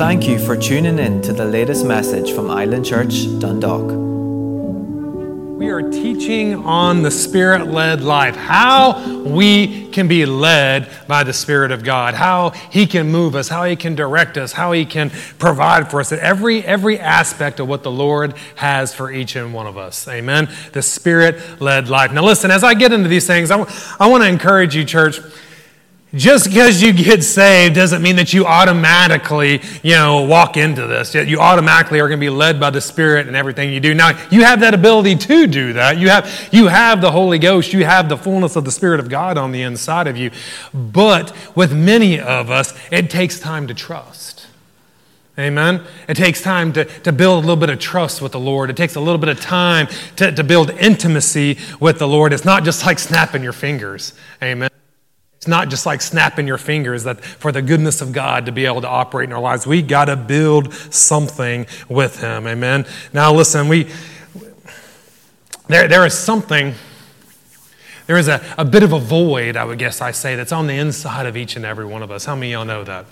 Thank you for tuning in to the latest message from Island Church, Dundalk. We are teaching on the Spirit led life, how we can be led by the Spirit of God, how He can move us, how He can direct us, how He can provide for us, every, every aspect of what the Lord has for each and one of us. Amen. The Spirit led life. Now, listen, as I get into these things, I, w- I want to encourage you, church just because you get saved doesn't mean that you automatically, you know, walk into this. You automatically are going to be led by the Spirit and everything you do. Now, you have that ability to do that. You have, you have the Holy Ghost. You have the fullness of the Spirit of God on the inside of you. But with many of us, it takes time to trust. Amen. It takes time to, to build a little bit of trust with the Lord. It takes a little bit of time to, to build intimacy with the Lord. It's not just like snapping your fingers. Amen. It's not just like snapping your fingers that for the goodness of God to be able to operate in our lives. We got to build something with Him. Amen. Now, listen, we there, there is something, there is a, a bit of a void, I would guess I say, that's on the inside of each and every one of us. How many of y'all know that?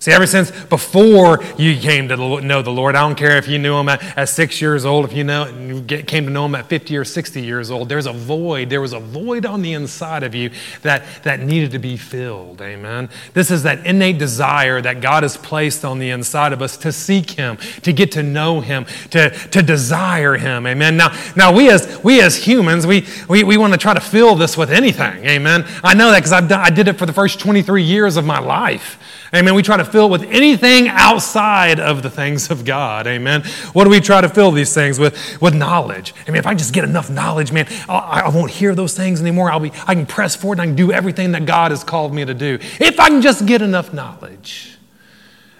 See, ever since before you came to know the Lord, I don't care if you knew Him at, at six years old, if you know you get, came to know Him at 50 or 60 years old, there's a void. There was a void on the inside of you that, that needed to be filled. Amen. This is that innate desire that God has placed on the inside of us to seek Him, to get to know Him, to, to desire Him. Amen. Now, now we as we as humans, we, we, we want to try to fill this with anything. Amen. I know that because I did it for the first 23 years of my life. Amen. We try to fill with anything outside of the things of God. Amen. What do we try to fill these things with? With knowledge. I mean, if I just get enough knowledge, man, I, I won't hear those things anymore. I'll be, I can press forward and I can do everything that God has called me to do. If I can just get enough knowledge.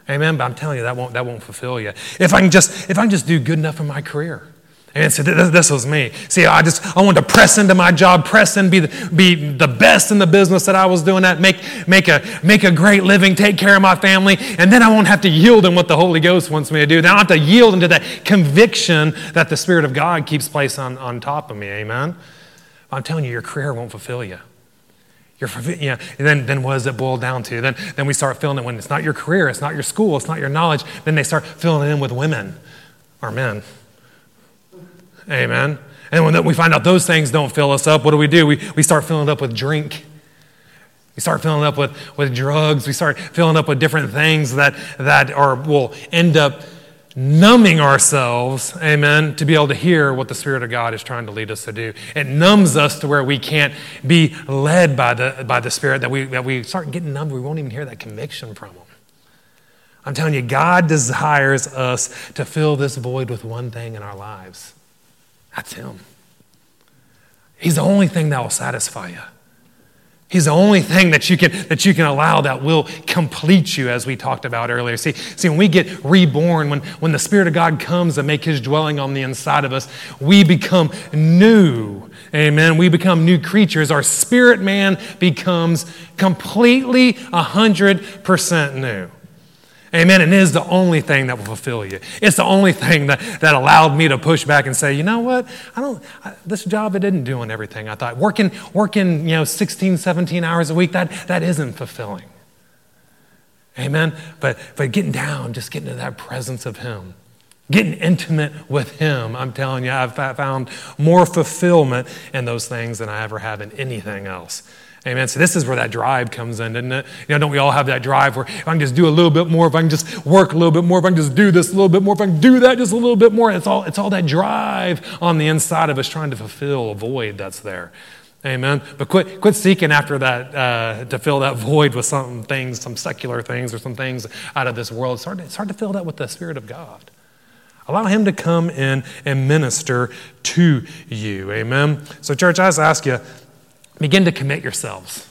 Amen. But I'm telling you, that won't, that won't fulfill you. If I can just, if I can just do good enough in my career. And so this was me. See, I just I wanted to press into my job, press and be the, be the best in the business that I was doing that, make, make, a, make a great living, take care of my family, and then I won't have to yield in what the Holy Ghost wants me to do. Then I don't have to yield into that conviction that the Spirit of God keeps placed on, on top of me. Amen? I'm telling you, your career won't fulfill you. Your, you know, then, then what does it boil down to? Then, then we start filling it when it's not your career, it's not your school, it's not your knowledge. Then they start filling it in with women or men. Amen. And when we find out those things don't fill us up, what do we do? We, we start filling it up with drink. We start filling it up with, with drugs. We start filling up with different things that, that are, will end up numbing ourselves, amen, to be able to hear what the Spirit of God is trying to lead us to do. It numbs us to where we can't be led by the, by the Spirit, that we, that we start getting numb. We won't even hear that conviction from Him. I'm telling you, God desires us to fill this void with one thing in our lives. That's Him. He's the only thing that will satisfy you. He's the only thing that you can that you can allow that will complete you, as we talked about earlier. See, see, when we get reborn, when, when the Spirit of God comes to make his dwelling on the inside of us, we become new. Amen. We become new creatures. Our spirit man becomes completely hundred percent new. Amen. And it is the only thing that will fulfill you. It's the only thing that, that allowed me to push back and say, you know what? I don't, I, this job, it isn't doing everything I thought. Working, working, you know, 16, 17 hours a week, that, that isn't fulfilling. Amen. But, but getting down, just getting to that presence of Him, getting intimate with Him, I'm telling you, I've found more fulfillment in those things than I ever have in anything else. Amen. So this is where that drive comes in, doesn't it? You know, don't we all have that drive where if I can just do a little bit more, if I can just work a little bit more, if I can just do this a little bit more, if I can do that just a little bit more, it's all, it's all that drive on the inside of us trying to fulfill a void that's there. Amen. But quit, quit seeking after that uh, to fill that void with some things, some secular things or some things out of this world. Start to, start to fill that with the Spirit of God. Allow Him to come in and minister to you. Amen. So, church, I just ask you, begin to commit yourselves.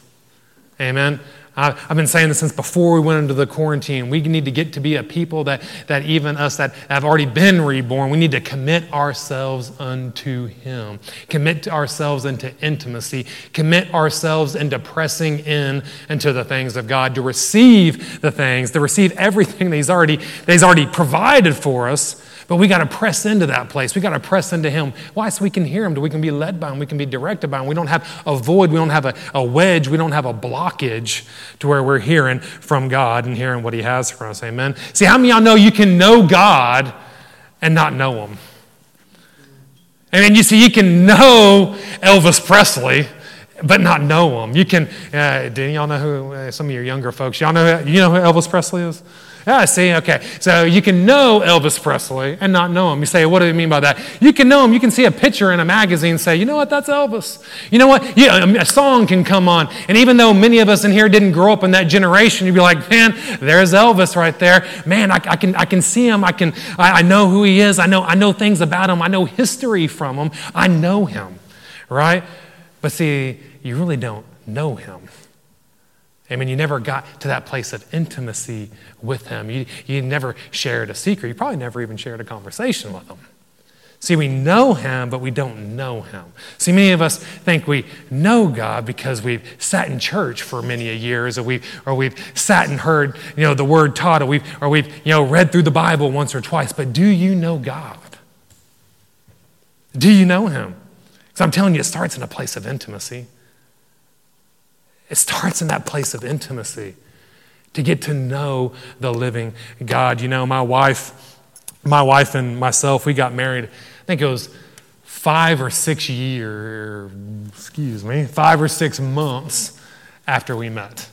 Amen. I've been saying this since before we went into the quarantine. We need to get to be a people that, that even us that have already been reborn, we need to commit ourselves unto Him. Commit ourselves into intimacy. Commit ourselves into pressing in into the things of God, to receive the things, to receive everything that He's already, that he's already provided for us But we got to press into that place. We got to press into Him. Why? So we can hear Him, we can be led by Him, we can be directed by Him. We don't have a void, we don't have a, a wedge, we don't have a blockage to where we're hearing from God and hearing what He has for us. Amen. See, how many y'all know you can know God and not know Him? I mean, you see, you can know Elvis Presley but not know him. You can, uh, do y'all know who, uh, some of your younger folks, y'all know, you know who Elvis Presley is? Yeah, see, okay. So you can know Elvis Presley and not know him. You say, what do you mean by that? You can know him. You can see a picture in a magazine say, you know what, that's Elvis. You know what? Yeah, a song can come on. And even though many of us in here didn't grow up in that generation, you'd be like, man, there's Elvis right there. Man, I, I can, I can see him. I, can, I, I know who he is. I know, I know things about him. I know history from him. I know him, right? But see, you really don't know him. I mean, you never got to that place of intimacy with him. You, you never shared a secret. You probably never even shared a conversation with him. See, we know him, but we don't know him. See, many of us think we know God because we've sat in church for many a years, or we've, or we've sat and heard you know, the word taught, or we've, or we've you know, read through the Bible once or twice. But do you know God? Do you know him? Because I'm telling you, it starts in a place of intimacy. It starts in that place of intimacy to get to know the living God. You know, my wife, my wife and myself, we got married, I think it was five or six years, excuse me, five or six months after we met.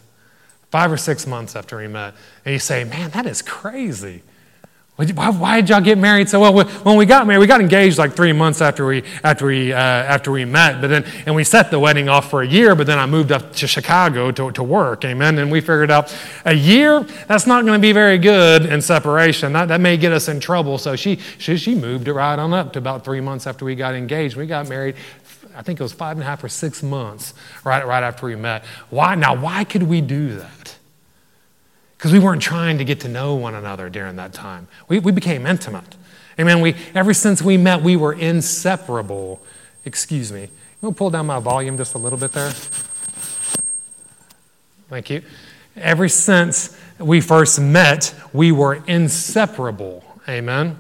Five or six months after we met. And you say, man, that is crazy. Why, why, did y'all get married so well? When we got married, we got engaged like three months after we, after we, uh, after we met. But then, and we set the wedding off for a year, but then I moved up to Chicago to, to work. Amen. And we figured out a year, that's not going to be very good in separation. That, that may get us in trouble. So she, she, she moved it right on up to about three months after we got engaged. We got married I think it was five and a half or six months right, right after we met. Why? Now, why could we do that? Because we weren't trying to get to know one another during that time. We, we became intimate. Amen. We, ever since we met, we were inseparable. Excuse me. You want to pull down my volume just a little bit there? Thank you. Ever since we first met, we were inseparable. Amen.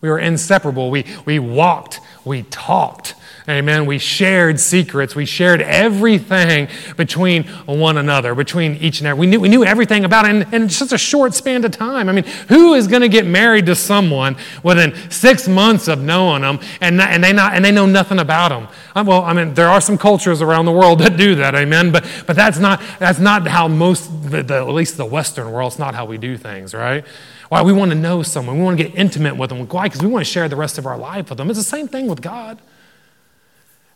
We were inseparable. We, we walked, we talked, Amen. We shared secrets. We shared everything between one another, between each and every. We knew, we knew everything about it in, in just a short span of time. I mean, who is going to get married to someone within six months of knowing them and, not, and, they, not, and they know nothing about them? Uh, well, I mean, there are some cultures around the world that do that, amen. But, but that's, not, that's not how most, the, the, at least the Western world, it's not how we do things, right? Why? We want to know someone. We want to get intimate with them. Why? Because we want to share the rest of our life with them. It's the same thing with God.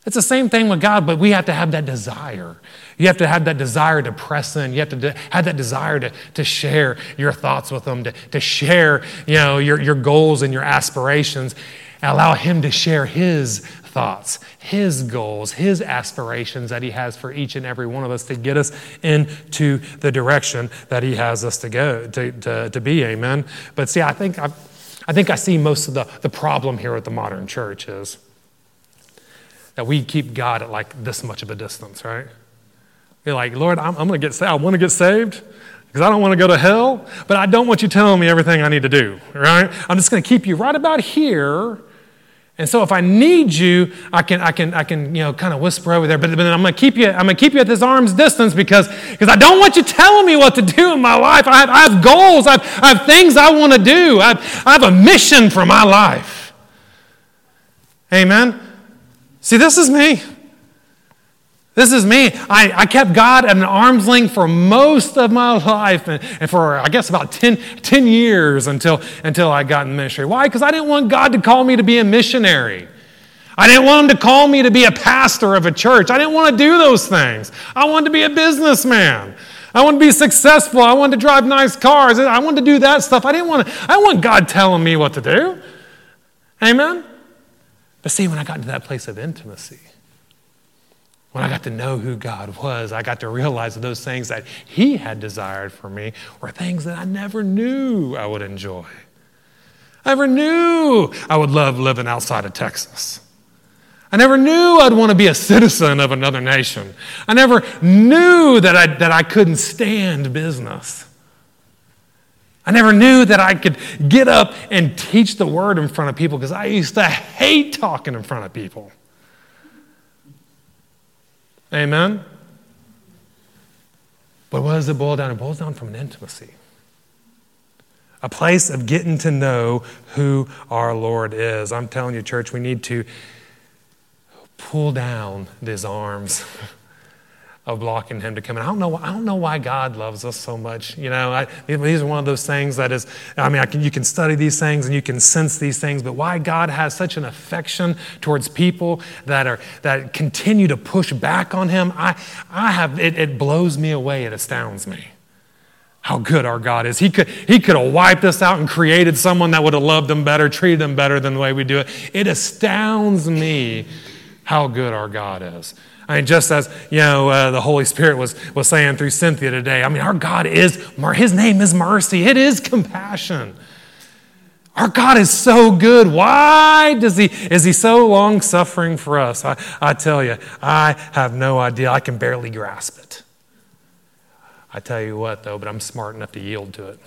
It's the same thing with God, but we have to have that desire. You have to have that desire to press in. You have to de- have that desire to, to share your thoughts with them, to, to share you know, your, your goals and your aspirations, and allow Him to share His thoughts, His goals, His aspirations that He has for each and every one of us to get us into the direction that He has us to go, to, to, to be. Amen. But see, I think, i I think I see most of the, the problem here at the modern church is that we keep God at like this much of a distance, right? You're like, Lord, I'm, I'm going to get saved. I want to get saved because I don't want to go to hell, but I don't want you telling me everything I need to do, right? I'm just going to keep you right about here. And so if I need you, I can, I can, I can, you know, kind of whisper over there. But, but I'm going to keep you, I'm going to keep you at this arm's distance because, because I don't want you telling me what to do in my life. I have, I have goals. I have, I have things I want to do. I have, I have a mission for my life. Amen. See, this is me. This is me. I, I kept God at an arm's length for most of my life and, and for, I guess, about 10, 10 years until, until I got in ministry. Why? Because I didn't want God to call me to be a missionary. I didn't want him to call me to be a pastor of a church. I didn't want to do those things. I wanted to be a businessman. I wanted to be successful. I wanted to drive nice cars. I wanted to do that stuff. I didn't want to, I want God telling me what to do. Amen? But see, when I got to that place of intimacy, when I got to know who God was, I got to realize that those things that He had desired for me were things that I never knew I would enjoy. I never knew I would love living outside of Texas. I never knew I'd want to be a citizen of another nation. I never knew that I, that I couldn't stand business. I never knew that I could get up and teach the word in front of people because I used to hate talking in front of people. Amen? But what does it boil down? It boils down from an intimacy. A place of getting to know who our Lord is. I'm telling you, church, we need to pull down these arms of blocking him to come in. I don't know. I don't know why God loves us so much. You know, I, these are one of those things that is. I mean, I can, you can study these things and you can sense these things, but why God has such an affection towards people that are that continue to push back on Him, I, I have. It, it blows me away. It astounds me. How good our God is. He could, he could have wiped us out and created someone that would have loved them better, treated them better than the way we do it. It astounds me how good our God is. I mean, just as you know, uh, the Holy Spirit was was saying through Cynthia today. I mean, our God is His name is mercy. It is compassion. Our God is so good. Why does He is He so long suffering for us? I, I tell you, I have no idea. I can barely grasp it. I tell you what, though, but I'm smart enough to yield to it.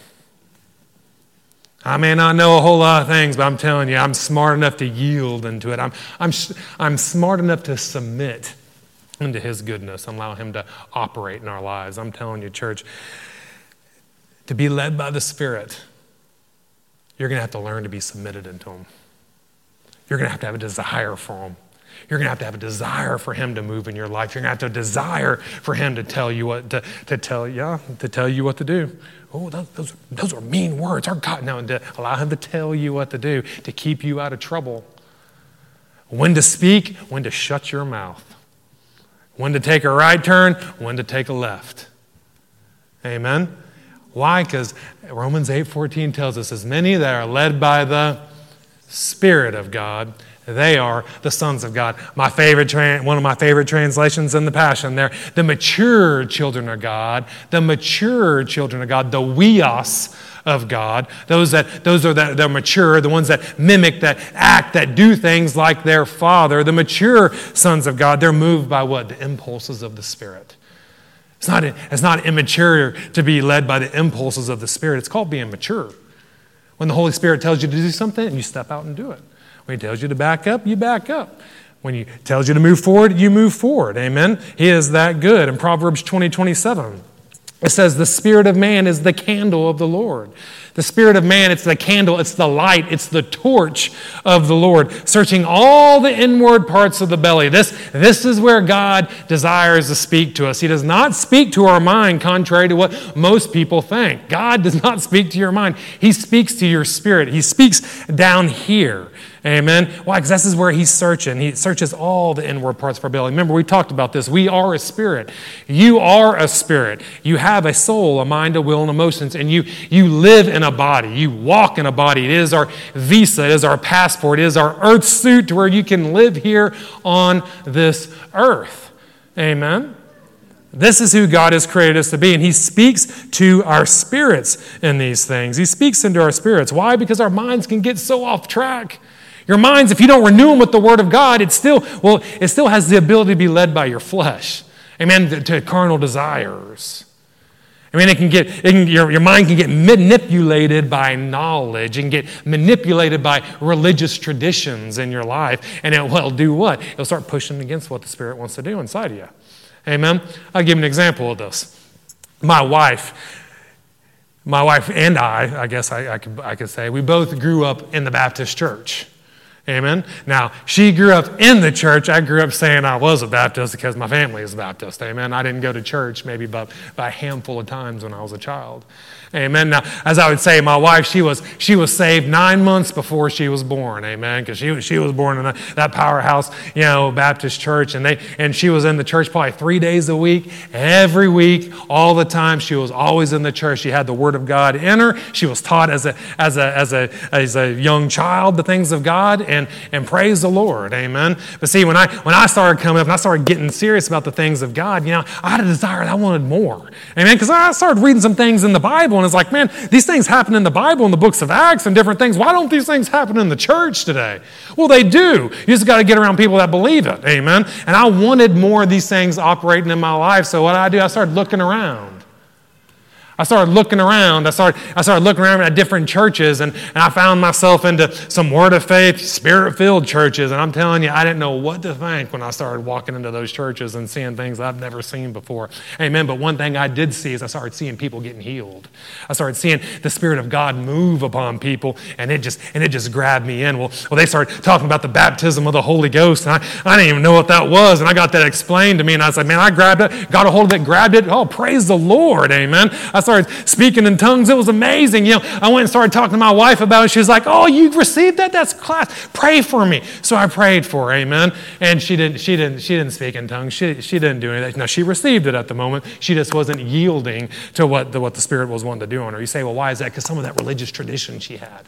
I may not know a whole lot of things, but I'm telling you, I'm smart enough to yield into it. I'm, I'm, I'm smart enough to submit into His goodness and allow Him to operate in our lives. I'm telling you, church, to be led by the Spirit, you're going to have to learn to be submitted into Him. You're going to have to have a desire for Him. You're going to have to have a desire for Him to move in your life. You're going to have to desire for Him to tell you what to, to tell yeah to tell you what to do. Oh, those, those, those are mean words. Our God, no, to allow Him to tell you what to do to keep you out of trouble. When to speak, when to shut your mouth when to take a right turn, when to take a left. Amen. Why? Because Romans 8:14 tells us as many that are led by the Spirit of God, they are the sons of God. My favorite, one of my favorite translations in the Passion there, the mature children of God, the mature children of God, the huios of God. Those that those are that they're mature, the ones that mimic, that act, that do things like their father. The mature sons of God, they're moved by what? The impulses of the Spirit. It's not, it's not immature to be led by the impulses of the Spirit. It's called being mature. When the Holy Spirit tells you to do something, you step out and do it. When He tells you to back up, you back up. When He tells you to move forward, you move forward. Amen? He is that good. In Proverbs 20, 27, it says, The spirit of man is the candle of the Lord. The spirit of man, it's the candle, it's the light, it's the torch of the Lord, searching all the inward parts of the belly. This, this is where God desires to speak to us. He does not speak to our mind, contrary to what most people think. God does not speak to your mind, He speaks to your spirit. He speaks down here. Amen. Why? Because this is where he's searching. He searches all the inward parts of our belly. Remember, we talked about this. We are a spirit. You are a spirit. You have a soul, a mind, a will, and emotions, and you, you live in a body. You walk in a body. It is our visa, it is our passport, it is our earth suit to where you can live here on this earth. Amen. This is who God has created us to be, and He speaks to our spirits in these things. He speaks into our spirits. Why? Because our minds can get so off track. Your minds, if you don't renew them with the Word of God, it still, well, it still has the ability to be led by your flesh. Amen. To carnal desires. I mean, it can get, it can, your, your mind can get manipulated by knowledge and get manipulated by religious traditions in your life. And it will do what? It'll start pushing against what the Spirit wants to do inside of you. Amen. I'll give an example of this. My wife, my wife and I, I guess I, I, could, I could say, we both grew up in the Baptist church. Amen. Now, she grew up in the church. I grew up saying I was a Baptist because my family is Baptist. Amen. I didn't go to church maybe but by a handful of times when I was a child. Amen. Now, as I would say, my wife, she was, she was saved nine months before she was born. Amen. Because she, she was born in a, that powerhouse, you know, Baptist church. And, they, and she was in the church probably three days a week, every week, all the time. She was always in the church. She had the Word of God in her. She was taught as a, as a, as a, as a young child the things of God. And, and praise the Lord. Amen. But see, when I, when I started coming up and I started getting serious about the things of God, you know, I had a desire. I wanted more. Amen. Because I started reading some things in the Bible and it's like, man, these things happen in the Bible, in the books of Acts, and different things. Why don't these things happen in the church today? Well, they do. You just got to get around people that believe it. Amen. And I wanted more of these things operating in my life. So what I do, I started looking around. I started looking around. I started, I started looking around at different churches, and, and I found myself into some Word of Faith, Spirit filled churches. And I'm telling you, I didn't know what to think when I started walking into those churches and seeing things I've never seen before. Amen. But one thing I did see is I started seeing people getting healed. I started seeing the Spirit of God move upon people, and it just and it just grabbed me in. Well, well, they started talking about the baptism of the Holy Ghost, and I, I didn't even know what that was, and I got that explained to me, and I said, man, I grabbed it, got a hold of it, grabbed it. Oh, praise the Lord, Amen. I started speaking in tongues. It was amazing. You know, I went and started talking to my wife about it. She was like, "Oh, you received that? That's class. Pray for me." So I prayed for her. Amen. And she didn't. She didn't. She didn't speak in tongues. She, she didn't do anything. Now she received it at the moment. She just wasn't yielding to what the, what the Spirit was wanting to do on her. You say, "Well, why is that?" Because some of that religious tradition she had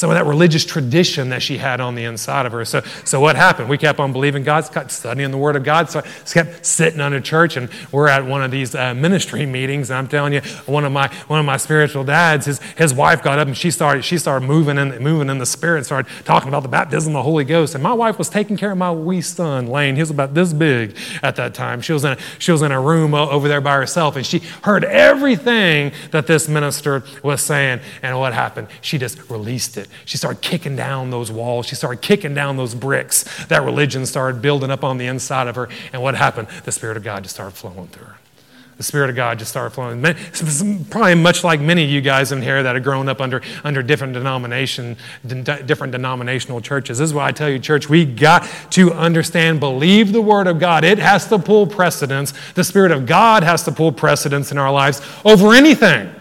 some of that religious tradition that she had on the inside of her. So, so what happened? We kept on believing God, kept studying the Word of God, so I kept sitting under church, and we're at one of these uh, ministry meetings, and I'm telling you, one of my one of my spiritual dads, his, his wife got up and she started she started moving in moving in the Spirit, started talking about the baptism of the Holy Ghost, and my wife was taking care of my wee son Lane. He was about this big at that time. She was in a, she was in a room over there by herself, and she heard everything that this minister was saying, and what happened? She just released it. She started kicking down those walls. She started kicking down those bricks. That religion started building up on the inside of her. And what happened? The Spirit of God just started flowing through her. The Spirit of God just started flowing. Probably much like many of you guys in here that have grown up under, under different denomination, different denominational churches. This is why I tell you, church, we got to understand, believe the Word of God. It has to pull precedence. The Spirit of God has to pull precedence in our lives over anything.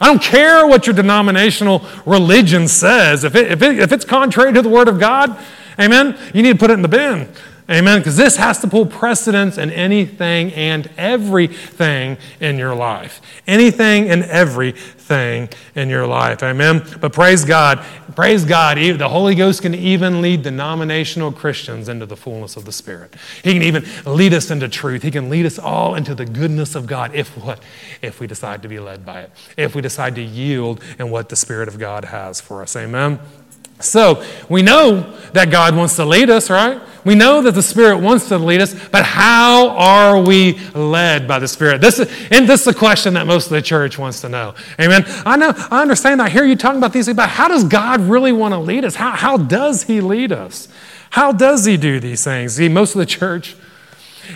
I don't care what your denominational religion says. If, it, if, it, if it's contrary to the Word of God, amen, you need to put it in the bin. Amen. Because this has to pull precedence in anything and everything in your life. Anything and everything in your life. Amen. But praise God. Praise God. The Holy Ghost can even lead denominational Christians into the fullness of the Spirit. He can even lead us into truth. He can lead us all into the goodness of God if what? If we decide to be led by it. If we decide to yield in what the Spirit of God has for us. Amen. So we know that God wants to lead us, right? We know that the Spirit wants to lead us, but how are we led by the Spirit? This is, and this is a question that most of the church wants to know. Amen. I know, I understand. I hear you talking about these things, but how does God really want to lead us? How, how does He lead us? How does He do these things? See, most of the church,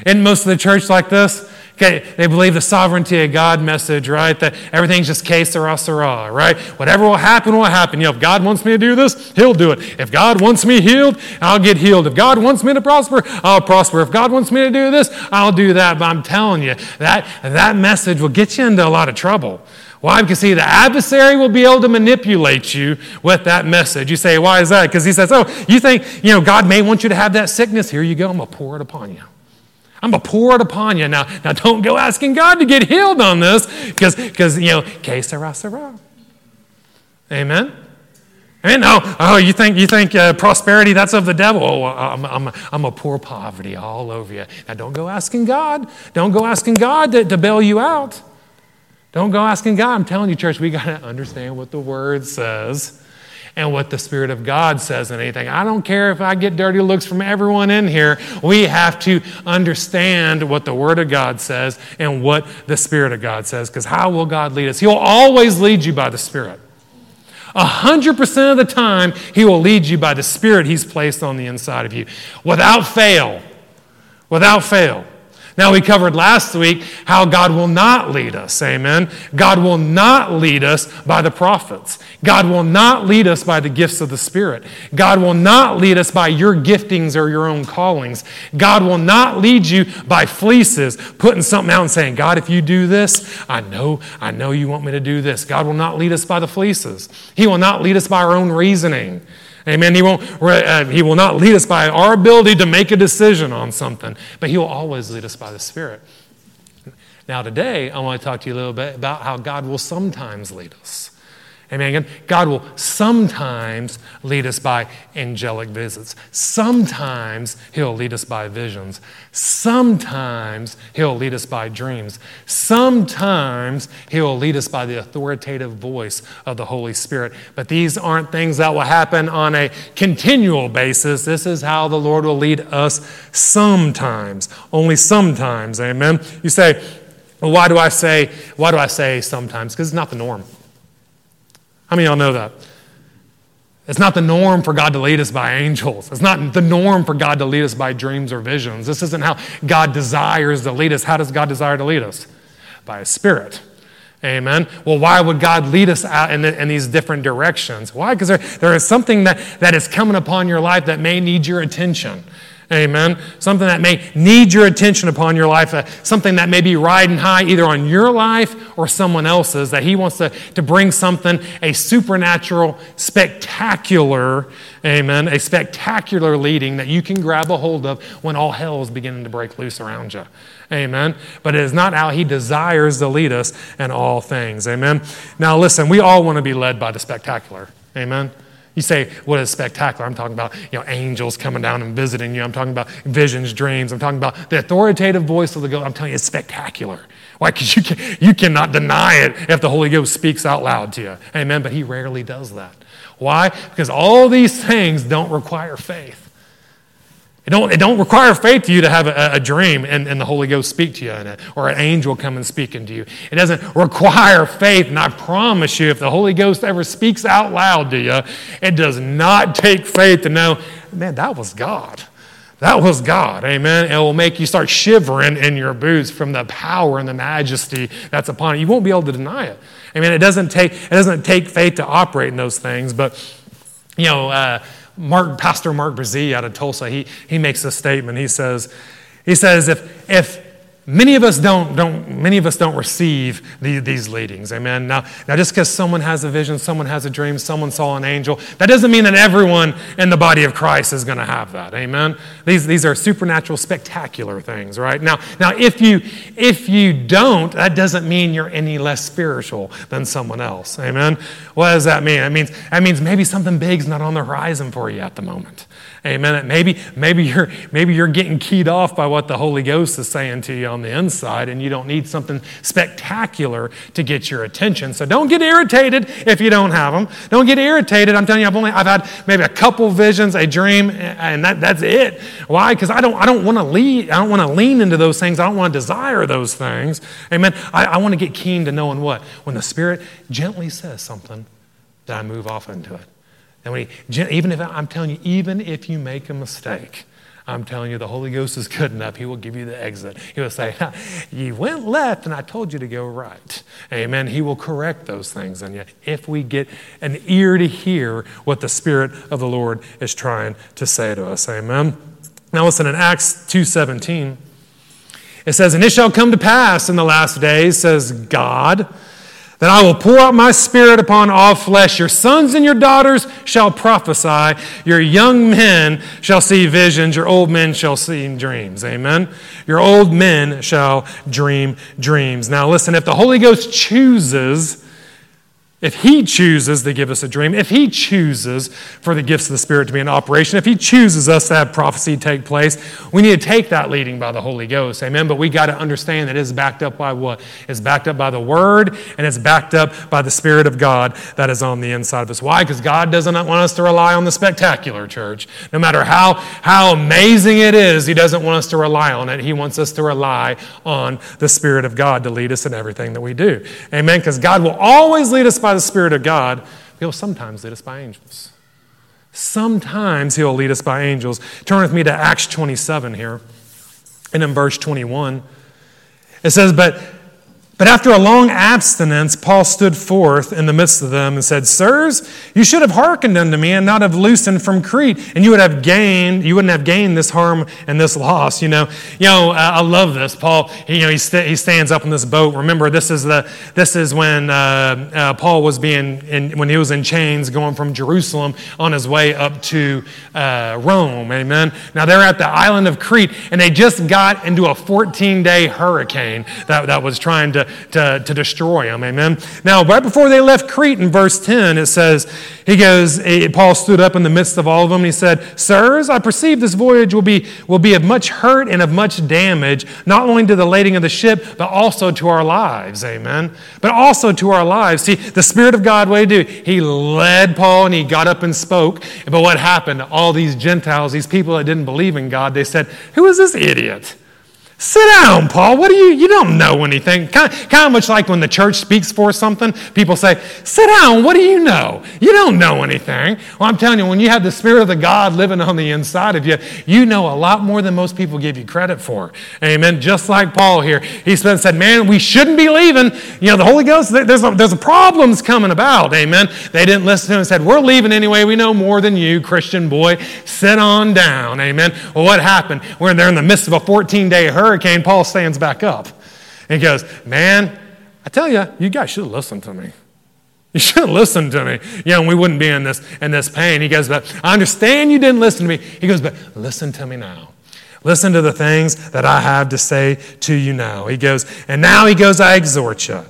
in most of the church like this, Okay, they believe the sovereignty of God message, right? That everything's just que sera, sera, right? Whatever will happen, will happen. You know, if God wants me to do this, He'll do it. If God wants me healed, I'll get healed. If God wants me to prosper, I'll prosper. If God wants me to do this, I'll do that. But I'm telling you, that, that message will get you into a lot of trouble. Why? Because see, the adversary will be able to manipulate you with that message. You say, why is that? Because he says, oh, you think, you know, God may want you to have that sickness. Here you go. I'm going to pour it upon you. I'm to pour it upon you. Now, now don't go asking God to get healed on this because, because you know, que sera, sera. Amen? And no, oh, you think, you think uh, prosperity, that's of the devil. Oh, I'm, I'm, I'm a poor poverty all over you. Now, don't go asking God. Don't go asking God to, to bail you out. Don't go asking God. I'm telling you, church, we got to understand what the Word says and what the Spirit of God says in anything. I don't care if I get dirty looks from everyone in here. We have to understand what the Word of God says and what the Spirit of God says, because how will God lead us? He'll always lead you by the Spirit. A hundred percent of the time, He will lead you by the Spirit He's placed on the inside of you. Without fail. Without fail. Now, we covered last week how God will not lead us. Amen. God will not lead us by the prophets. God will not lead us by the gifts of the Spirit. God will not lead us by your giftings or your own callings. God will not lead you by fleeces, putting something out and saying, God, if you do this, I know, I know you want me to do this. God will not lead us by the fleeces. He will not lead us by our own reasoning. Amen. He, won't, uh, he will not lead us by our ability to make a decision on something, but He will always lead us by the Spirit. Now, today, I want to talk to you a little bit about how God will sometimes lead us. Amen. God will sometimes lead us by angelic visits. Sometimes He'll lead us by visions. Sometimes He'll lead us by dreams. Sometimes He'll lead us by the authoritative voice of the Holy Spirit. But these aren't things that will happen on a continual basis. This is how the Lord will lead us sometimes, only sometimes. Amen. You say, Well, why do I say, why do I say sometimes? Because it's not the norm. How many of y'all know that? It's not the norm for God to lead us by angels. It's not the norm for God to lead us by dreams or visions. This isn't how God desires to lead us. How does God desire to lead us? By His Spirit. Amen. Well, why would God lead us out in, the, in these different directions? Why? Because there, there is something that, that is coming upon your life that may need your attention. Amen. Something that may need your attention upon your life, uh, something that may be riding high either on your life or someone else's, that He wants to, to bring something, a supernatural, spectacular, amen, a spectacular leading that you can grab a hold of when all hell is beginning to break loose around you. Amen. But it is not how He desires to lead us in all things. Amen. Now, listen, we all want to be led by the spectacular. Amen. You say, what is spectacular? I'm talking about, you know, angels coming down and visiting you. I'm talking about visions, dreams. I'm talking about the authoritative voice of the ghost. I'm telling you, it's spectacular. Why? Because you, can, you cannot deny it if the Holy Ghost speaks out loud to you. Amen. But he rarely does that. Why? Because all these things don't require faith. It don't, it don't require faith to you to have a, a dream and, and, the Holy Ghost speak to you in it, or an angel come and speak into you. It doesn't require faith, and I promise you, if the Holy Ghost ever speaks out loud to you, it does not take faith to know, man, that was God. That was God, amen. It will make you start shivering in your boots from the power and the majesty that's upon it. You won't be able to deny it. I mean, it doesn't take, it doesn't take faith to operate in those things, but, you know, uh, Mark, Pastor Mark Brazee out of Tulsa, he, he makes a statement. He says, he says if, if Many of us don't, don't, many of us don't receive the, these leadings. Amen. Now, now just because someone has a vision, someone has a dream, someone saw an angel, that doesn't mean that everyone in the body of Christ is going to have that. Amen. These, these are supernatural, spectacular things, right? Now, now if you if you don't, that doesn't mean you're any less spiritual than someone else. Amen. What does that mean? That means that means maybe something big's not on the horizon for you at the moment. Amen. Maybe, maybe, you're, maybe you're getting keyed off by what the Holy Ghost is saying to you on the inside, and you don't need something spectacular to get your attention. So don't get irritated if you don't have them. Don't get irritated. I'm telling you, I've only I've had maybe a couple visions, a dream, and that, that's it. Why? Because I don't I don't want to lead, I don't want to lean into those things. I don't want to desire those things. Amen. I, I want to get keen to knowing what? When the Spirit gently says something, that I move off into it. And when he, even if I'm telling you, even if you make a mistake, I'm telling you, the Holy Ghost is good enough. He will give you the exit. He will say, You went left, and I told you to go right. Amen. He will correct those things in you if we get an ear to hear what the Spirit of the Lord is trying to say to us. Amen. Now listen, in Acts 2.17, it says, And it shall come to pass in the last days, says God, that I will pour out my spirit upon all flesh. Your sons and your daughters shall prophesy. Your young men shall see visions. Your old men shall see dreams. Amen. Your old men shall dream dreams. Now, listen, if the Holy Ghost chooses if He chooses to give us a dream, if He chooses for the gifts of the Spirit to be in operation, if He chooses us to have prophecy take place, we need to take that leading by the Holy Ghost. Amen. But we got to understand that it is backed up by what? It's backed up by the Word and it's backed up by the Spirit of God that is on the inside of us. Why? Because God doesn't want us to rely on the spectacular church. No matter how, how amazing it is, He doesn't want us to rely on it. He wants us to rely on the Spirit of God to lead us in everything that we do. Amen. Because God will always lead us by the Spirit of God, He'll sometimes lead us by angels. Sometimes He'll lead us by angels. Turn with me to Acts 27 here. And in verse 21, it says, But but after a long abstinence, Paul stood forth in the midst of them and said, Sirs, you should have hearkened unto me and not have loosened from Crete, and you would have gained, you wouldn't have gained this harm and this loss. You know, you know, I love this. Paul, you know, he, st- he stands up in this boat. Remember, this is the this is when uh, uh, Paul was being in, when he was in chains, going from Jerusalem on his way up to uh, Rome. Amen. Now they're at the island of Crete, and they just got into a 14 day hurricane that, that was trying to to, to, destroy them. Amen. Now, right before they left Crete in verse 10, it says, he goes, eh, Paul stood up in the midst of all of them and he said, Sirs, I perceive this voyage will be, will be of much hurt and of much damage, not only to the lading of the ship, but also to our lives. Amen. But also to our lives. See, the Spirit of God, what did he do? He led Paul and he got up and spoke. But what happened? All these Gentiles, these people that didn't believe in God, they said, Who is this idiot? Sit down, Paul. What do you, you don't know anything. Kind of, kind of much like when the church speaks for something, people say, sit down, what do you know? You don't know anything. Well, I'm telling you, when you have the Spirit of the God living on the inside of you, you know a lot more than most people give you credit for. Amen. Just like Paul here. He said, man, we shouldn't be leaving. You know, the Holy Ghost, there's, a, there's a problems coming about. Amen. They didn't listen to him and said, we're leaving anyway. We know more than you, Christian boy. Sit on down. Amen. Well, what happened? We're there in the midst of a 14 day hurricane hurricane, Paul stands back up. And goes, Man, I tell you, you guys should listen to me. You should listen to me. You know, we wouldn't be in this, in this pain. He goes, But I understand you didn't listen to me. He goes, But listen to me now. Listen to the things that I have to say to you now. He goes, And now he goes, I exhort you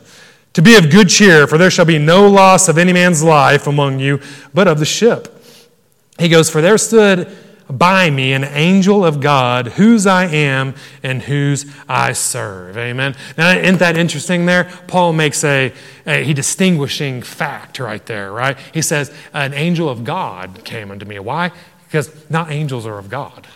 to be of good cheer, for there shall be no loss of any man's life among you, but of the ship. He goes, For there stood by me an angel of God, whose I am and whose I serve. Amen. Now, isn't that interesting there? Paul makes a, a he distinguishing fact right there, right? He says, An angel of God came unto me. Why? Because not angels are of God.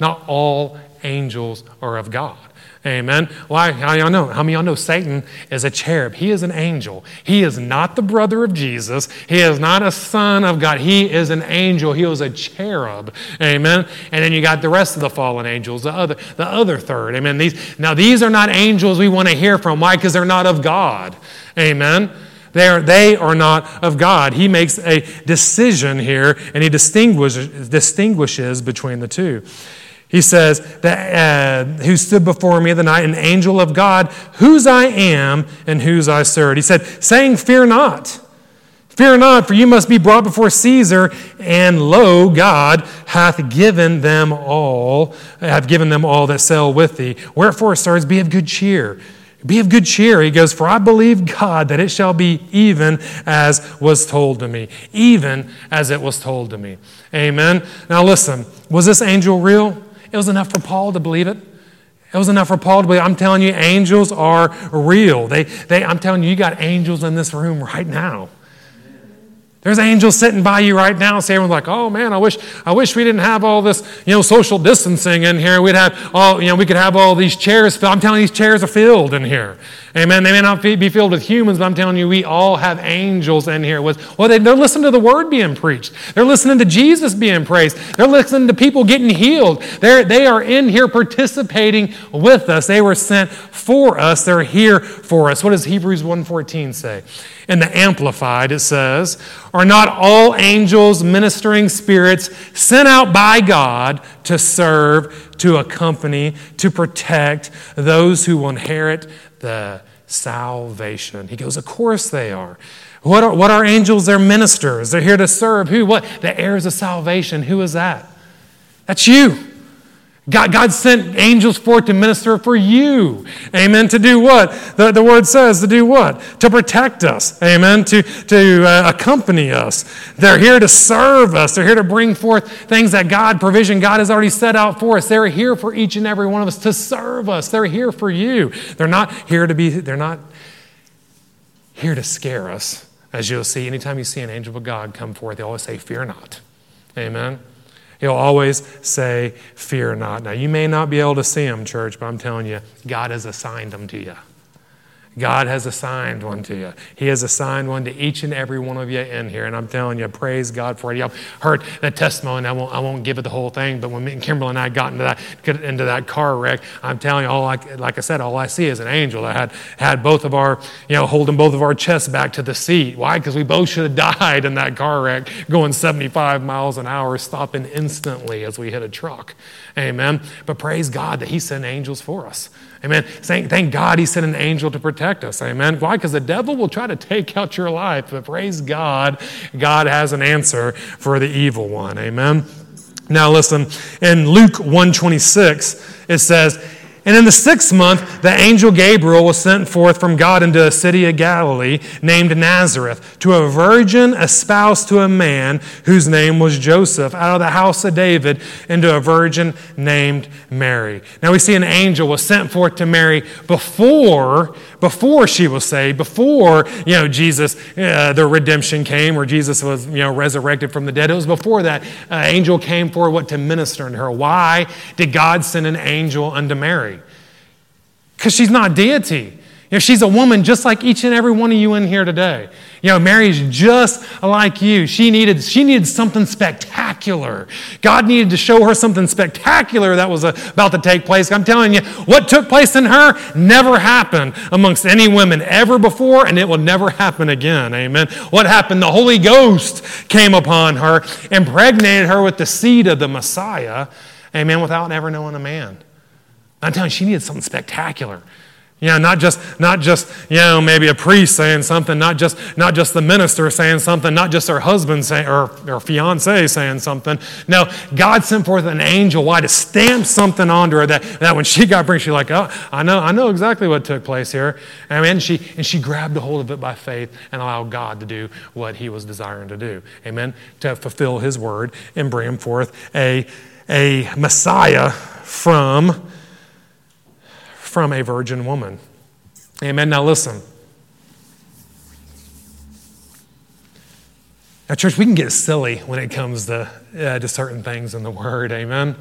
Not all angels are of God. Amen. Why? How y'all know? How many y'all know Satan is a cherub? He is an angel. He is not the brother of Jesus. He is not a son of God. He is an angel. He was a cherub. Amen. And then you got the rest of the fallen angels, the other, the other third. Amen. These now these are not angels we want to hear from. Why? Because they're not of God. Amen. They are, they are not of God. He makes a decision here and he distinguishes, distinguishes between the two. He says, that, uh, Who stood before me the night, an angel of God, whose I am and whose I serve. He said, saying, Fear not. Fear not, for you must be brought before Caesar, and lo, God hath given them all, hath given them all that sail with thee. Wherefore, sirs, be of good cheer. Be of good cheer. He goes, For I believe God that it shall be even as was told to me. Even as it was told to me. Amen. Now listen, was this angel real? It was enough for Paul to believe it. It was enough for Paul to believe. I'm telling you, angels are real. They, they, I'm telling you, you got angels in this room right now. There's angels sitting by you right now. saying, everyone's like, oh man, I wish, I wish we didn't have all this, you know, social distancing in here. We'd have all, you know, we could have all these chairs filled. I'm telling you, these chairs are filled in here. Amen. They may not be filled with humans, but I'm telling you, we all have angels in here. With, well, they, they're listening to the word being preached. They're listening to Jesus being praised. They're listening to people getting healed. They're, they are in here participating with us. They were sent for us. They're here for us. What does Hebrews 1.14 say? In the Amplified, it says, Are not all angels ministering spirits sent out by God to serve, to accompany, to protect those who will inherit the salvation. He goes, Of course they are. What are, what are angels? They're ministers. They're here to serve. Who? What? The heirs of salvation. Who is that? That's you. God, God sent angels forth to minister for you. Amen. To do what? The, the word says to do what? To protect us. Amen. To, to uh, accompany us. They're here to serve us. They're here to bring forth things that God, provision God has already set out for us. They're here for each and every one of us to serve us. They're here for you. They're not here to be, they're not here to scare us. As you'll see, anytime you see an angel of God come forth, they always say, Fear not. Amen. He'll always say, Fear not. Now, you may not be able to see them, church, but I'm telling you, God has assigned them to you. God has assigned one to you. He has assigned one to each and every one of you in here. And I'm telling you, praise God for it. I've heard that testimony. I won't, I won't give it the whole thing, but when me and Kimberly and I got into that, into that car wreck, I'm telling you, all I, like I said, all I see is an angel that had, had both of our, you know, holding both of our chests back to the seat. Why? Because we both should have died in that car wreck going 75 miles an hour, stopping instantly as we hit a truck. Amen. But praise God that He sent angels for us. Amen. Thank, thank God He sent an angel to protect us. Amen. Why? Because the devil will try to take out your life, but praise God, God has an answer for the evil one. Amen. Now listen, in Luke 126, it says, and in the sixth month, the angel Gabriel was sent forth from God into a city of Galilee named Nazareth to a virgin espoused to a man whose name was Joseph out of the house of David into a virgin named Mary. Now we see an angel was sent forth to Mary before, before she was saved, before, you know, Jesus, uh, the redemption came or Jesus was, you know, resurrected from the dead. It was before that uh, angel came for what to minister to her. Why did God send an angel unto Mary? Because she's not deity. You know, she's a woman just like each and every one of you in here today. You know, Mary's just like you. She needed, she needed something spectacular. God needed to show her something spectacular that was about to take place. I'm telling you, what took place in her never happened amongst any women ever before, and it will never happen again. Amen. What happened? The Holy Ghost came upon her, impregnated her with the seed of the Messiah. Amen. Without ever knowing a man. I'm telling you, she needed something spectacular. You know, not just, not just, you know, maybe a priest saying something, not just, not just the minister saying something, not just her husband saying, or, or fiance saying something. No, God sent forth an angel. Why? To stamp something onto her that, that when she got pregnant, she's like, oh, I know, I know exactly what took place here. And, and, she, and she grabbed a hold of it by faith and allowed God to do what he was desiring to do. Amen? To fulfill his word and bring forth a, a Messiah from from a virgin woman. Amen. Now listen. Now, church, we can get silly when it comes to, uh, to certain things in the Word. Amen.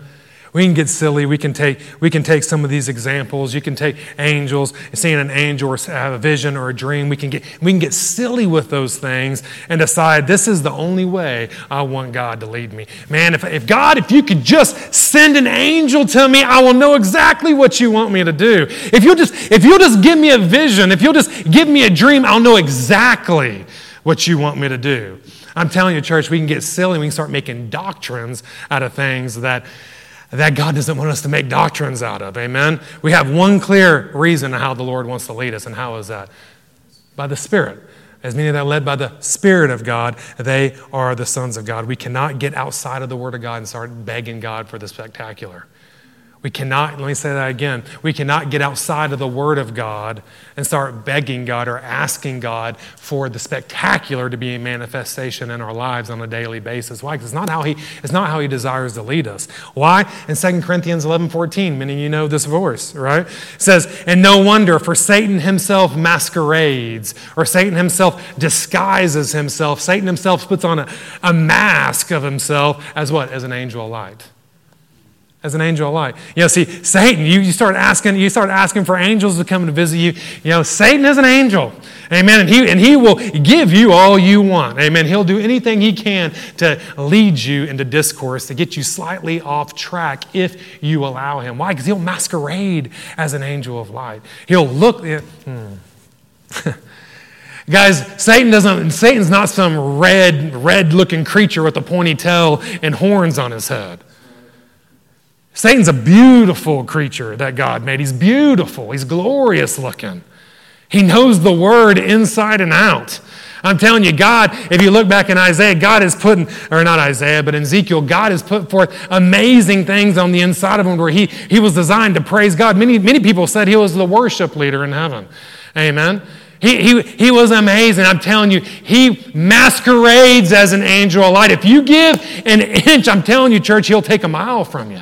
We can get silly. We can take, we can take some of these examples. You can take angels, seeing an angel or have a vision or a dream. We can, get, we can get silly with those things and decide this is the only way I want God to lead me. Man, if, if God, if you could just send an angel to me, I will know exactly what you want me to do. If you'll just, if you'll just give me a vision, if you'll just give me a dream, I'll know exactly what you want me to do. I'm telling you, church, we can get silly. We can start making doctrines out of things that that God doesn't want us to make doctrines out of. Amen? We have one clear reason how the Lord wants to lead us, and how is that? By the Spirit. As many that are led by the Spirit of God, they are the sons of God. We cannot get outside of the Word of God and start begging God for the spectacular. We cannot, let me say that again, we cannot get outside of the Word of God and start begging God or asking God for the spectacular to be a manifestation in our lives on a daily basis. Why? Because it's not how He, it's not how He desires to lead us. Why? In 2 Corinthians 11 14, many of you know this verse, right? It says, And no wonder, for Satan himself masquerades, or Satan himself disguises himself. Satan himself puts on a, a mask of himself as what? As an angel of light as an angel of light. You know, see, Satan, you, you start asking, you start asking for angels to come and visit you. You know, Satan is an angel. Amen. And he, and he will give you all you want. Amen. He'll do anything he can to lead you into discourse, to get you slightly off track if you allow him. Why? Because he'll masquerade as an angel of light. He'll look. Hmm. Guys, Satan doesn't, Satan's not some red, red looking creature with a pointy tail and horns on his head. Satan's a beautiful creature that God made. He's beautiful, he's glorious looking. He knows the word inside and out. I'm telling you, God, if you look back in Isaiah, God is putting, or not Isaiah, but in Ezekiel, God has put forth amazing things on the inside of him where he, he was designed to praise God. Many, many people said he was the worship leader in heaven. Amen. He, he, he was amazing. I'm telling you, he masquerades as an angel of light. If you give an inch, I'm telling you, church, he'll take a mile from you.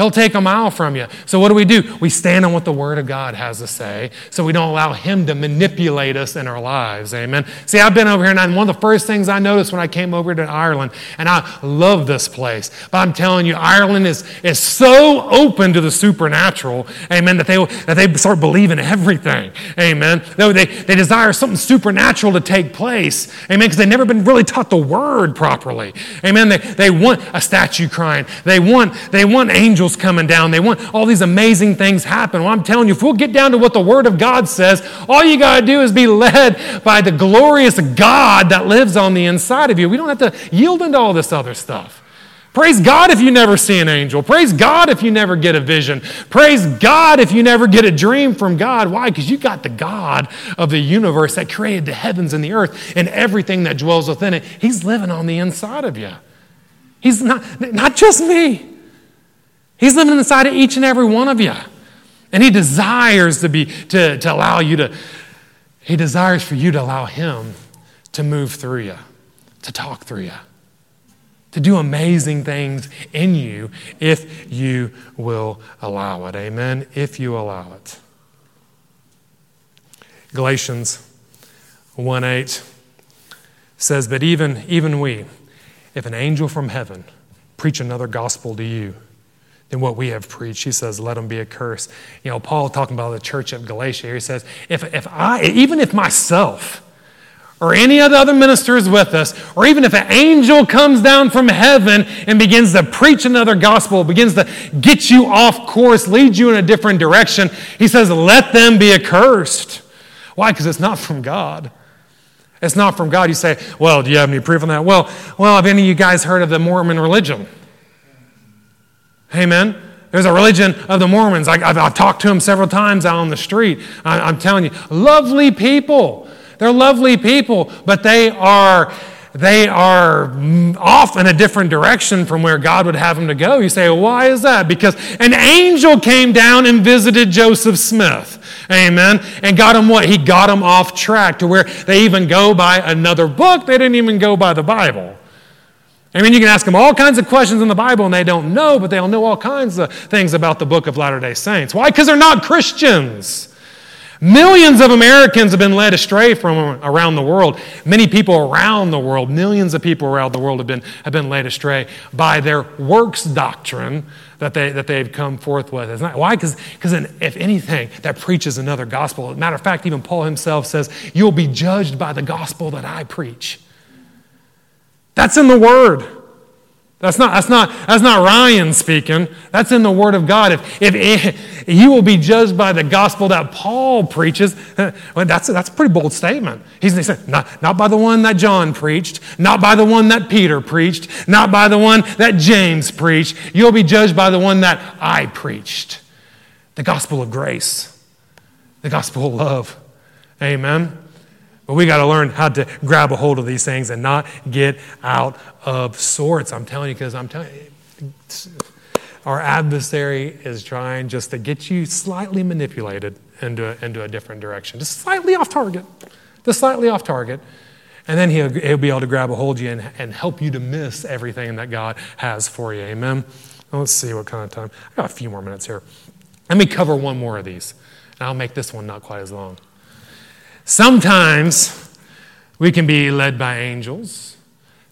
He'll take a mile from you. So, what do we do? We stand on what the Word of God has to say so we don't allow Him to manipulate us in our lives. Amen. See, I've been over here, and one of the first things I noticed when I came over to Ireland, and I love this place, but I'm telling you, Ireland is, is so open to the supernatural, amen, that they, that they start believing everything. Amen. They, they, they desire something supernatural to take place. Amen. Because they've never been really taught the Word properly. Amen. They, they want a statue crying, they want, they want angels angels coming down. They want all these amazing things happen. Well, I'm telling you, if we'll get down to what the Word of God says, all you got to do is be led by the glorious God that lives on the inside of you. We don't have to yield into all this other stuff. Praise God if you never see an angel. Praise God if you never get a vision. Praise God if you never get a dream from God. Why? Because you got the God of the universe that created the heavens and the earth and everything that dwells within it. He's living on the inside of you. He's not, not just me. He's living inside of each and every one of you. And he desires to be to, to allow you to, he desires for you to allow him to move through you, to talk through you, to do amazing things in you if you will allow it. Amen. If you allow it. Galatians 1 8 says, But even, even we, if an angel from heaven preach another gospel to you, than what we have preached. He says, let them be accursed. You know, Paul talking about the church of Galatia he says, if, if I, even if myself, or any of the other ministers with us, or even if an angel comes down from heaven and begins to preach another gospel, begins to get you off course, lead you in a different direction, he says, let them be accursed. Why? Because it's not from God. It's not from God. You say, well, do you have any proof on that? Well, well, have any of you guys heard of the Mormon religion? Amen. There's a religion of the Mormons. I, have talked to them several times out on the street. I, I'm telling you, lovely people. They're lovely people, but they are they are off in a different direction from where God would have them to go. You say, why is that? Because an angel came down and visited Joseph Smith. Amen. And got him what? He got him off track to where they even go by another book. They didn't even go by the Bible. I mean, you can ask them all kinds of questions in the Bible and they don't know, but they'll know all kinds of things about the book of Latter day Saints. Why? Because they're not Christians. Millions of Americans have been led astray from around the world. Many people around the world, millions of people around the world have been, have been led astray by their works doctrine that, they, that they've come forth with. Not, why? Because if anything, that preaches another gospel. matter of fact, even Paul himself says, You'll be judged by the gospel that I preach. That's in the Word. That's not, that's, not, that's not Ryan speaking. That's in the Word of God. If, if, if you will be judged by the gospel that Paul preaches, well, that's, that's a pretty bold statement. He's, he said, not, not by the one that John preached, not by the one that Peter preached, not by the one that James preached. You'll be judged by the one that I preached the gospel of grace, the gospel of love. Amen. But we got to learn how to grab a hold of these things and not get out of sorts. I'm telling you, because I'm telling you, our adversary is trying just to get you slightly manipulated into, into a different direction, just slightly off target, just slightly off target. And then he'll, he'll be able to grab a hold of you and, and help you to miss everything that God has for you. Amen? Let's see what kind of time. I got a few more minutes here. Let me cover one more of these, and I'll make this one not quite as long. Sometimes we can be led by angels.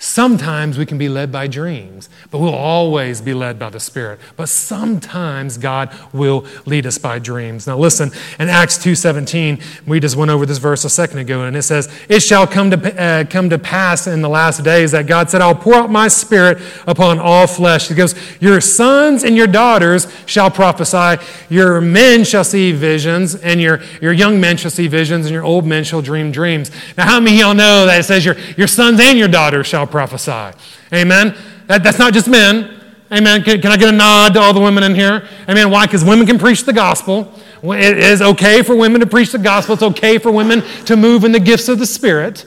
Sometimes we can be led by dreams, but we'll always be led by the Spirit. But sometimes God will lead us by dreams. Now listen, in Acts 2.17, we just went over this verse a second ago, and it says, It shall come to, uh, come to pass in the last days that God said, I'll pour out my Spirit upon all flesh. He goes, Your sons and your daughters shall prophesy, your men shall see visions, and your, your young men shall see visions, and your old men shall dream dreams. Now how many of y'all know that it says your, your sons and your daughters shall prophesy. Amen. That, that's not just men. Amen. Can, can, I get a nod to all the women in here? Amen. Why? Because women can preach the gospel. It is okay for women to preach the gospel. It's okay for women to move in the gifts of the Spirit.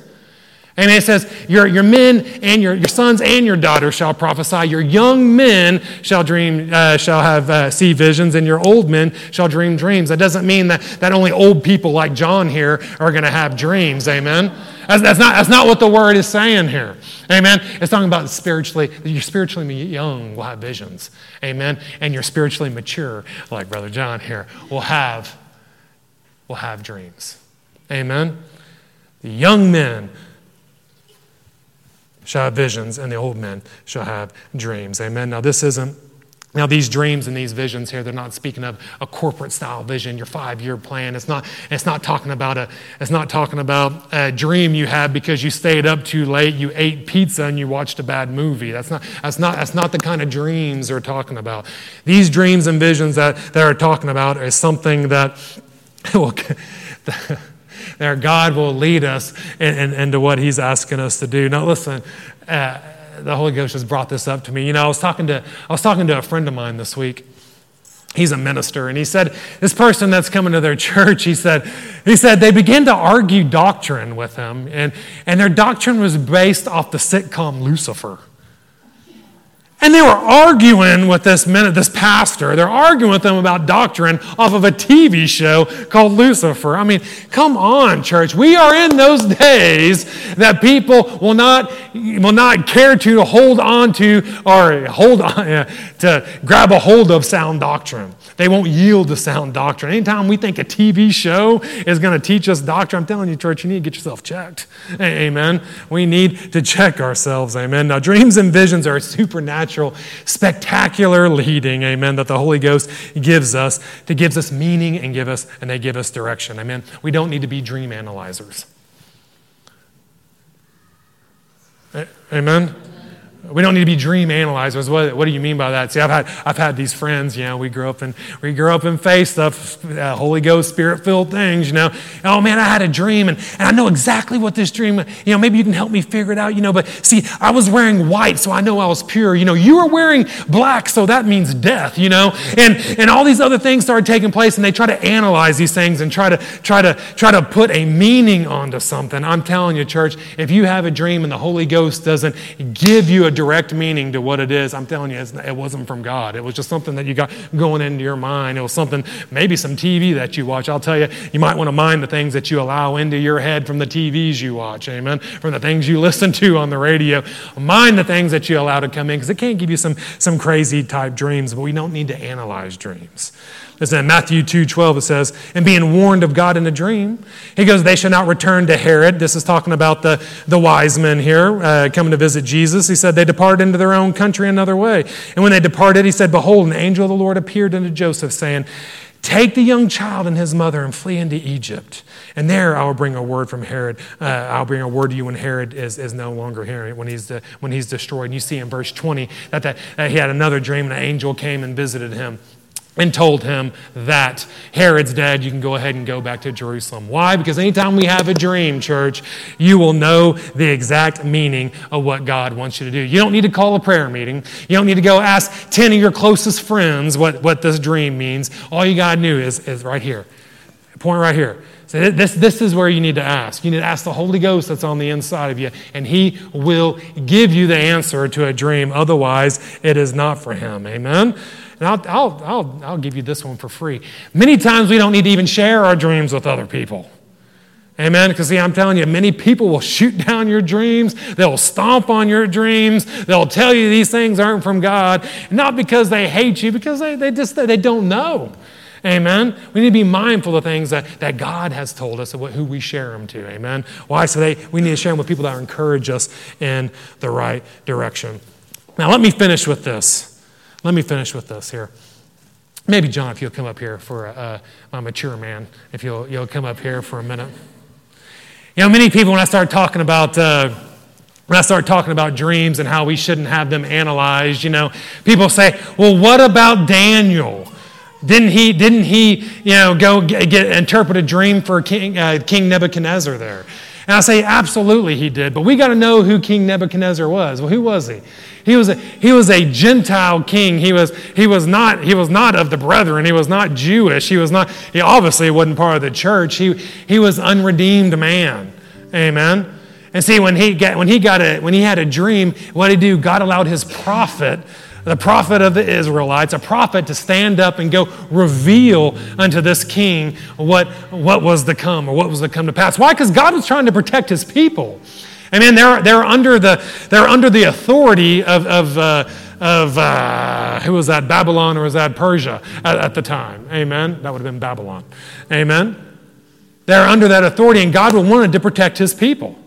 And it says, your, your men and your, your sons and your daughters shall prophesy. Your young men shall dream, uh, shall have uh, see visions, and your old men shall dream dreams. That doesn't mean that, that only old people like John here are going to have dreams. Amen. That's, that's, not, that's not what the word is saying here. Amen. It's talking about spiritually, you're spiritually young will have visions. Amen. And you're spiritually mature, like Brother John here, will have, will have dreams. Amen. The young men shall have visions, and the old men shall have dreams. Amen. Now, this isn't. Now, these dreams and these visions here, they're not speaking of a corporate style vision, your five year plan. It's not, it's, not talking about a, it's not talking about a dream you had because you stayed up too late, you ate pizza, and you watched a bad movie. That's not, that's not, that's not the kind of dreams they're talking about. These dreams and visions that they're talking about is something that will there God will lead us in, in, into what He's asking us to do. Now, listen, uh, the Holy Ghost has brought this up to me. You know, I was talking to I was talking to a friend of mine this week. He's a minister, and he said this person that's coming to their church. He said he said they began to argue doctrine with him, and and their doctrine was based off the sitcom Lucifer. And they were arguing with this minute, this pastor. They're arguing with them about doctrine off of a TV show called Lucifer. I mean, come on, church. We are in those days that people will not will not care to hold on to or hold on to grab a hold of sound doctrine. They won't yield to sound doctrine. Anytime we think a TV show is going to teach us doctrine, I'm telling you, church, you need to get yourself checked. Amen. We need to check ourselves. Amen. Now, dreams and visions are supernatural supernatural, spectacular leading, amen, that the Holy Ghost gives us to gives us meaning and give us and they give us direction. Amen. We don't need to be dream analyzers. Amen. We don't need to be dream analyzers. What, what do you mean by that? See, I've had, I've had these friends, you know, we grew up in, we grew up in faith stuff, uh, Holy Ghost, spirit filled things, you know. Oh man, I had a dream and, and I know exactly what this dream, you know, maybe you can help me figure it out, you know. But see, I was wearing white, so I know I was pure. You know, you were wearing black, so that means death, you know. And, and all these other things started taking place and they try to analyze these things and try to, try to, try to put a meaning onto something. I'm telling you, church, if you have a dream and the Holy Ghost doesn't give you a direct meaning to what it is, I'm telling you, it wasn't from God. It was just something that you got going into your mind. It was something, maybe some TV that you watch. I'll tell you, you might want to mind the things that you allow into your head from the TVs you watch, amen, from the things you listen to on the radio. Mind the things that you allow to come in because it can't give you some, some crazy type dreams, but we don't need to analyze dreams. Listen, in Matthew 2 12, it says, and being warned of God in a dream, he goes, They shall not return to Herod. This is talking about the, the wise men here uh, coming to visit Jesus. He said, They departed into their own country another way. And when they departed, he said, Behold, an angel of the Lord appeared unto Joseph, saying, Take the young child and his mother and flee into Egypt. And there I will bring a word from Herod. Uh, I'll bring a word to you when Herod is, is no longer here, when he's, uh, when he's destroyed. And you see in verse 20 that, that uh, he had another dream and an angel came and visited him and told him that Herod's dead. You can go ahead and go back to Jerusalem. Why? Because anytime we have a dream, church, you will know the exact meaning of what God wants you to do. You don't need to call a prayer meeting. You don't need to go ask 10 of your closest friends what, what this dream means. All you got to do is, is right here. Point right here. So this, this is where you need to ask. You need to ask the Holy Ghost that's on the inside of you, and He will give you the answer to a dream. Otherwise, it is not for Him. Amen? And I'll, I'll, I'll, I'll give you this one for free. Many times we don't need to even share our dreams with other people. Amen. Because, see, I'm telling you, many people will shoot down your dreams. They'll stomp on your dreams. They'll tell you these things aren't from God. Not because they hate you, because they, they just they don't know. Amen. We need to be mindful of things that, that God has told us of who we share them to. Amen. Why? So they, we need to share them with people that encourage us in the right direction. Now, let me finish with this. Let me finish with this here. Maybe, John, if you'll come up here for a, a mature man, if you'll, you'll come up here for a minute. You know, many people, when I start talking about, uh, when I start talking about dreams and how we shouldn't have them analyzed, you know, people say, well, what about Daniel? Didn't he, didn't he you know, go get, get interpret a dream for King, uh, King Nebuchadnezzar there? And I say, absolutely he did. But we got to know who King Nebuchadnezzar was. Well, who was he? He was a, he was a Gentile king. He was, he, was not, he was not of the brethren. He was not Jewish. He was not, he obviously wasn't part of the church. He, he was unredeemed man. Amen. And see, when he, got, when, he got a, when he had a dream, what did he do? God allowed his prophet the prophet of the Israelites, a prophet to stand up and go reveal unto this king what, what was to come or what was to come to pass. Why? Because God was trying to protect his people. I mean, they're, they're, under, the, they're under the authority of, of, uh, of uh, who was that, Babylon or was that Persia at, at the time? Amen? That would have been Babylon. Amen? They're under that authority, and God wanted to protect his people.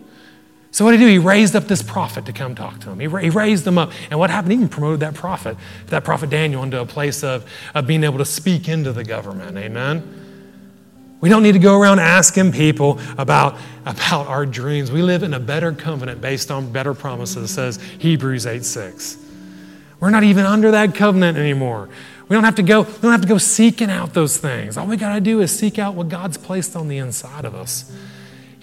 So what did he do? He raised up this prophet to come talk to him. He, he raised them up. And what happened? He even promoted that prophet, that prophet Daniel, into a place of, of being able to speak into the government. Amen? We don't need to go around asking people about, about our dreams. We live in a better covenant based on better promises, says Hebrews 8 6. We're not even under that covenant anymore. We don't have to go, we don't have to go seeking out those things. All we got to do is seek out what God's placed on the inside of us.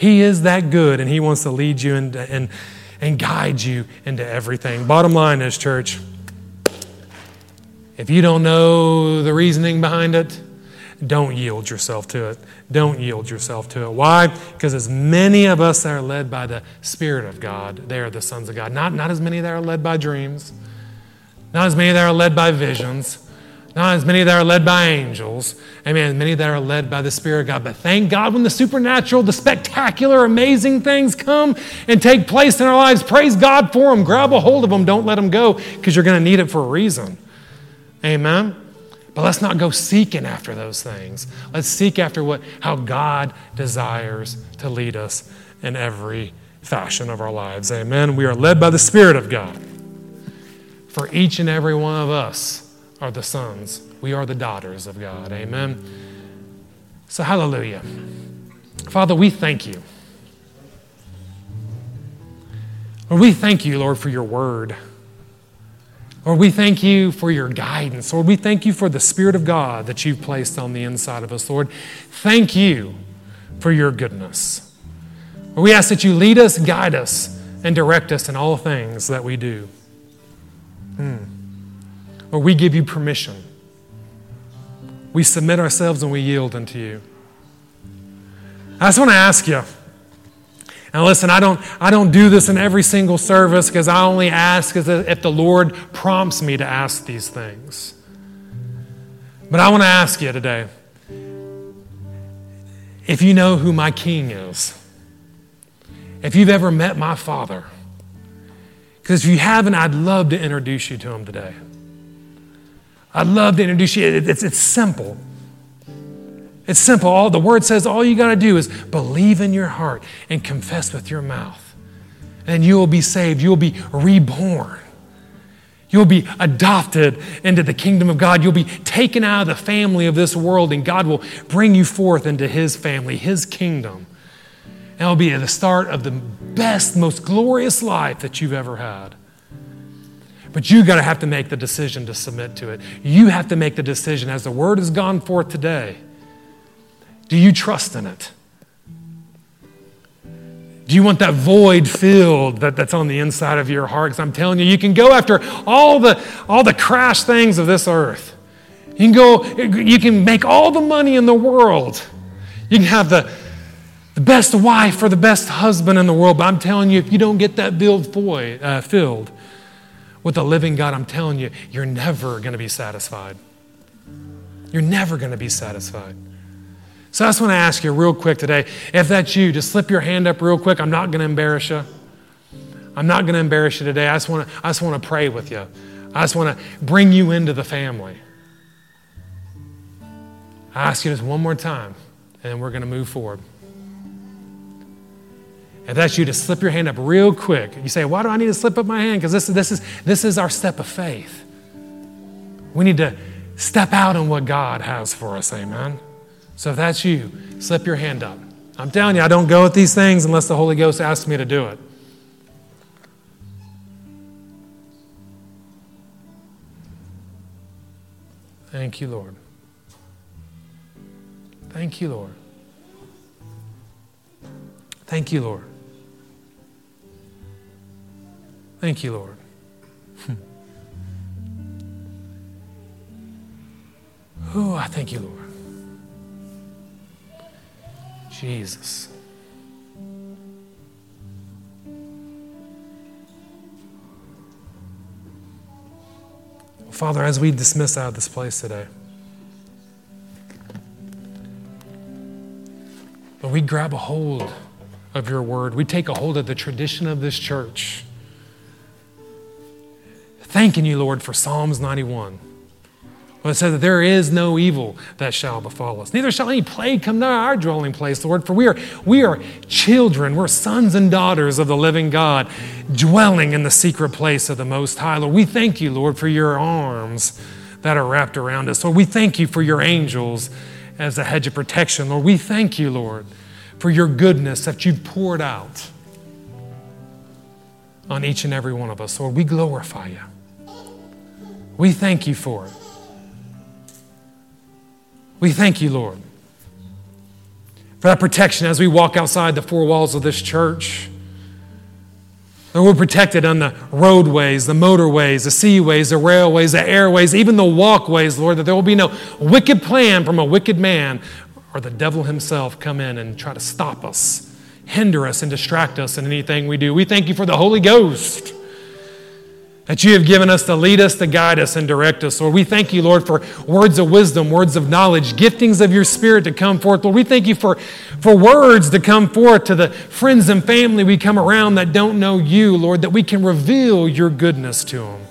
He is that good, and He wants to lead you and, and, and guide you into everything. Bottom line is, church, if you don't know the reasoning behind it, don't yield yourself to it. Don't yield yourself to it. Why? Because as many of us that are led by the Spirit of God, they are the sons of God. Not, not as many that are led by dreams, not as many that are led by visions, not as many that are led by angels. Amen. Many that are led by the Spirit of God. But thank God when the supernatural, the spectacular, amazing things come and take place in our lives. Praise God for them. Grab a hold of them. Don't let them go because you're going to need it for a reason. Amen. But let's not go seeking after those things. Let's seek after what, how God desires to lead us in every fashion of our lives. Amen. We are led by the Spirit of God. for each and every one of us are the sons. We are the daughters of God. Amen. So, hallelujah. Father, we thank you. Lord, we thank you, Lord, for your word. Lord, we thank you for your guidance. Lord, we thank you for the Spirit of God that you've placed on the inside of us. Lord, thank you for your goodness. Lord, we ask that you lead us, guide us, and direct us in all things that we do. Hmm. Lord, we give you permission. We submit ourselves and we yield unto you. I just want to ask you. Now, listen, I don't, I don't do this in every single service because I only ask if the Lord prompts me to ask these things. But I want to ask you today if you know who my king is, if you've ever met my father, because if you haven't, I'd love to introduce you to him today. I'd love to introduce you. It's, it's simple. It's simple. All the word says all you got to do is believe in your heart and confess with your mouth. And you will be saved. You will be reborn. You'll be adopted into the kingdom of God. You'll be taken out of the family of this world, and God will bring you forth into His family, His kingdom. And it'll be the start of the best, most glorious life that you've ever had. But you got to have to make the decision to submit to it. You have to make the decision as the word has gone forth today do you trust in it? Do you want that void filled that, that's on the inside of your heart? Because I'm telling you, you can go after all the, all the crash things of this earth. You can go, you can make all the money in the world. You can have the, the best wife or the best husband in the world. But I'm telling you, if you don't get that build void, uh, filled with the living God, I'm telling you, you're never going to be satisfied. You're never going to be satisfied. So I just want to ask you real quick today if that's you, just slip your hand up real quick. I'm not going to embarrass you. I'm not going to embarrass you today. I just want to, I just want to pray with you. I just want to bring you into the family. I ask you this one more time, and we're going to move forward. If that's you, to slip your hand up real quick. You say, Why do I need to slip up my hand? Because this, this, is, this is our step of faith. We need to step out on what God has for us. Amen. So if that's you, slip your hand up. I'm telling you, I don't go at these things unless the Holy Ghost asks me to do it. Thank you, Lord. Thank you, Lord. Thank you, Lord. Thank you, Lord. oh, I thank you, Lord. Jesus. Father, as we dismiss out of this place today, but we grab a hold of your word. We take a hold of the tradition of this church. Thanking you, Lord, for Psalms 91. Well, it says that there is no evil that shall befall us. Neither shall any plague come near our dwelling place, Lord, for we are, we are children, we're sons and daughters of the living God, dwelling in the secret place of the Most High. Lord, we thank you, Lord, for your arms that are wrapped around us. Lord, we thank you for your angels as a hedge of protection. Lord, we thank you, Lord, for your goodness that you've poured out on each and every one of us. Lord, we glorify you. We thank you for it. We thank you, Lord, for that protection as we walk outside the four walls of this church. That we're protected on the roadways, the motorways, the seaways, the railways, the airways, even the walkways, Lord, that there will be no wicked plan from a wicked man or the devil himself come in and try to stop us, hinder us, and distract us in anything we do. We thank you for the Holy Ghost that you have given us to lead us, to guide us, and direct us. Lord, we thank you, Lord, for words of wisdom, words of knowledge, giftings of your spirit to come forth. Lord, we thank you for, for words to come forth to the friends and family we come around that don't know you, Lord, that we can reveal your goodness to them.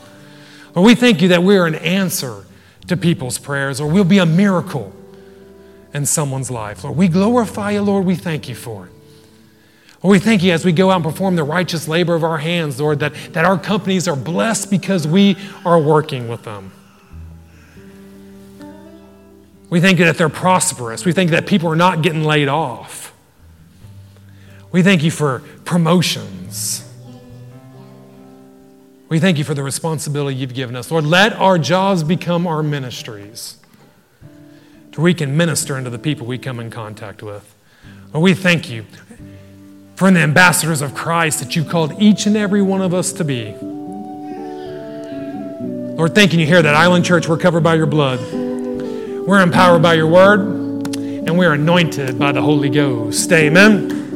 Lord, we thank you that we are an answer to people's prayers, or we'll be a miracle in someone's life. Lord, we glorify you, Lord. We thank you for it. Lord, we thank you as we go out and perform the righteous labor of our hands, Lord, that, that our companies are blessed because we are working with them. We think that they're prosperous. We think that people are not getting laid off. We thank you for promotions. We thank you for the responsibility you've given us. Lord, let our jobs become our ministries to we can minister unto the people we come in contact with. Lord, we thank you for the ambassadors of Christ that you've called each and every one of us to be. Lord, thanking you here that Island Church, we're covered by your blood. We're empowered by your word, and we're anointed by the Holy Ghost. Amen.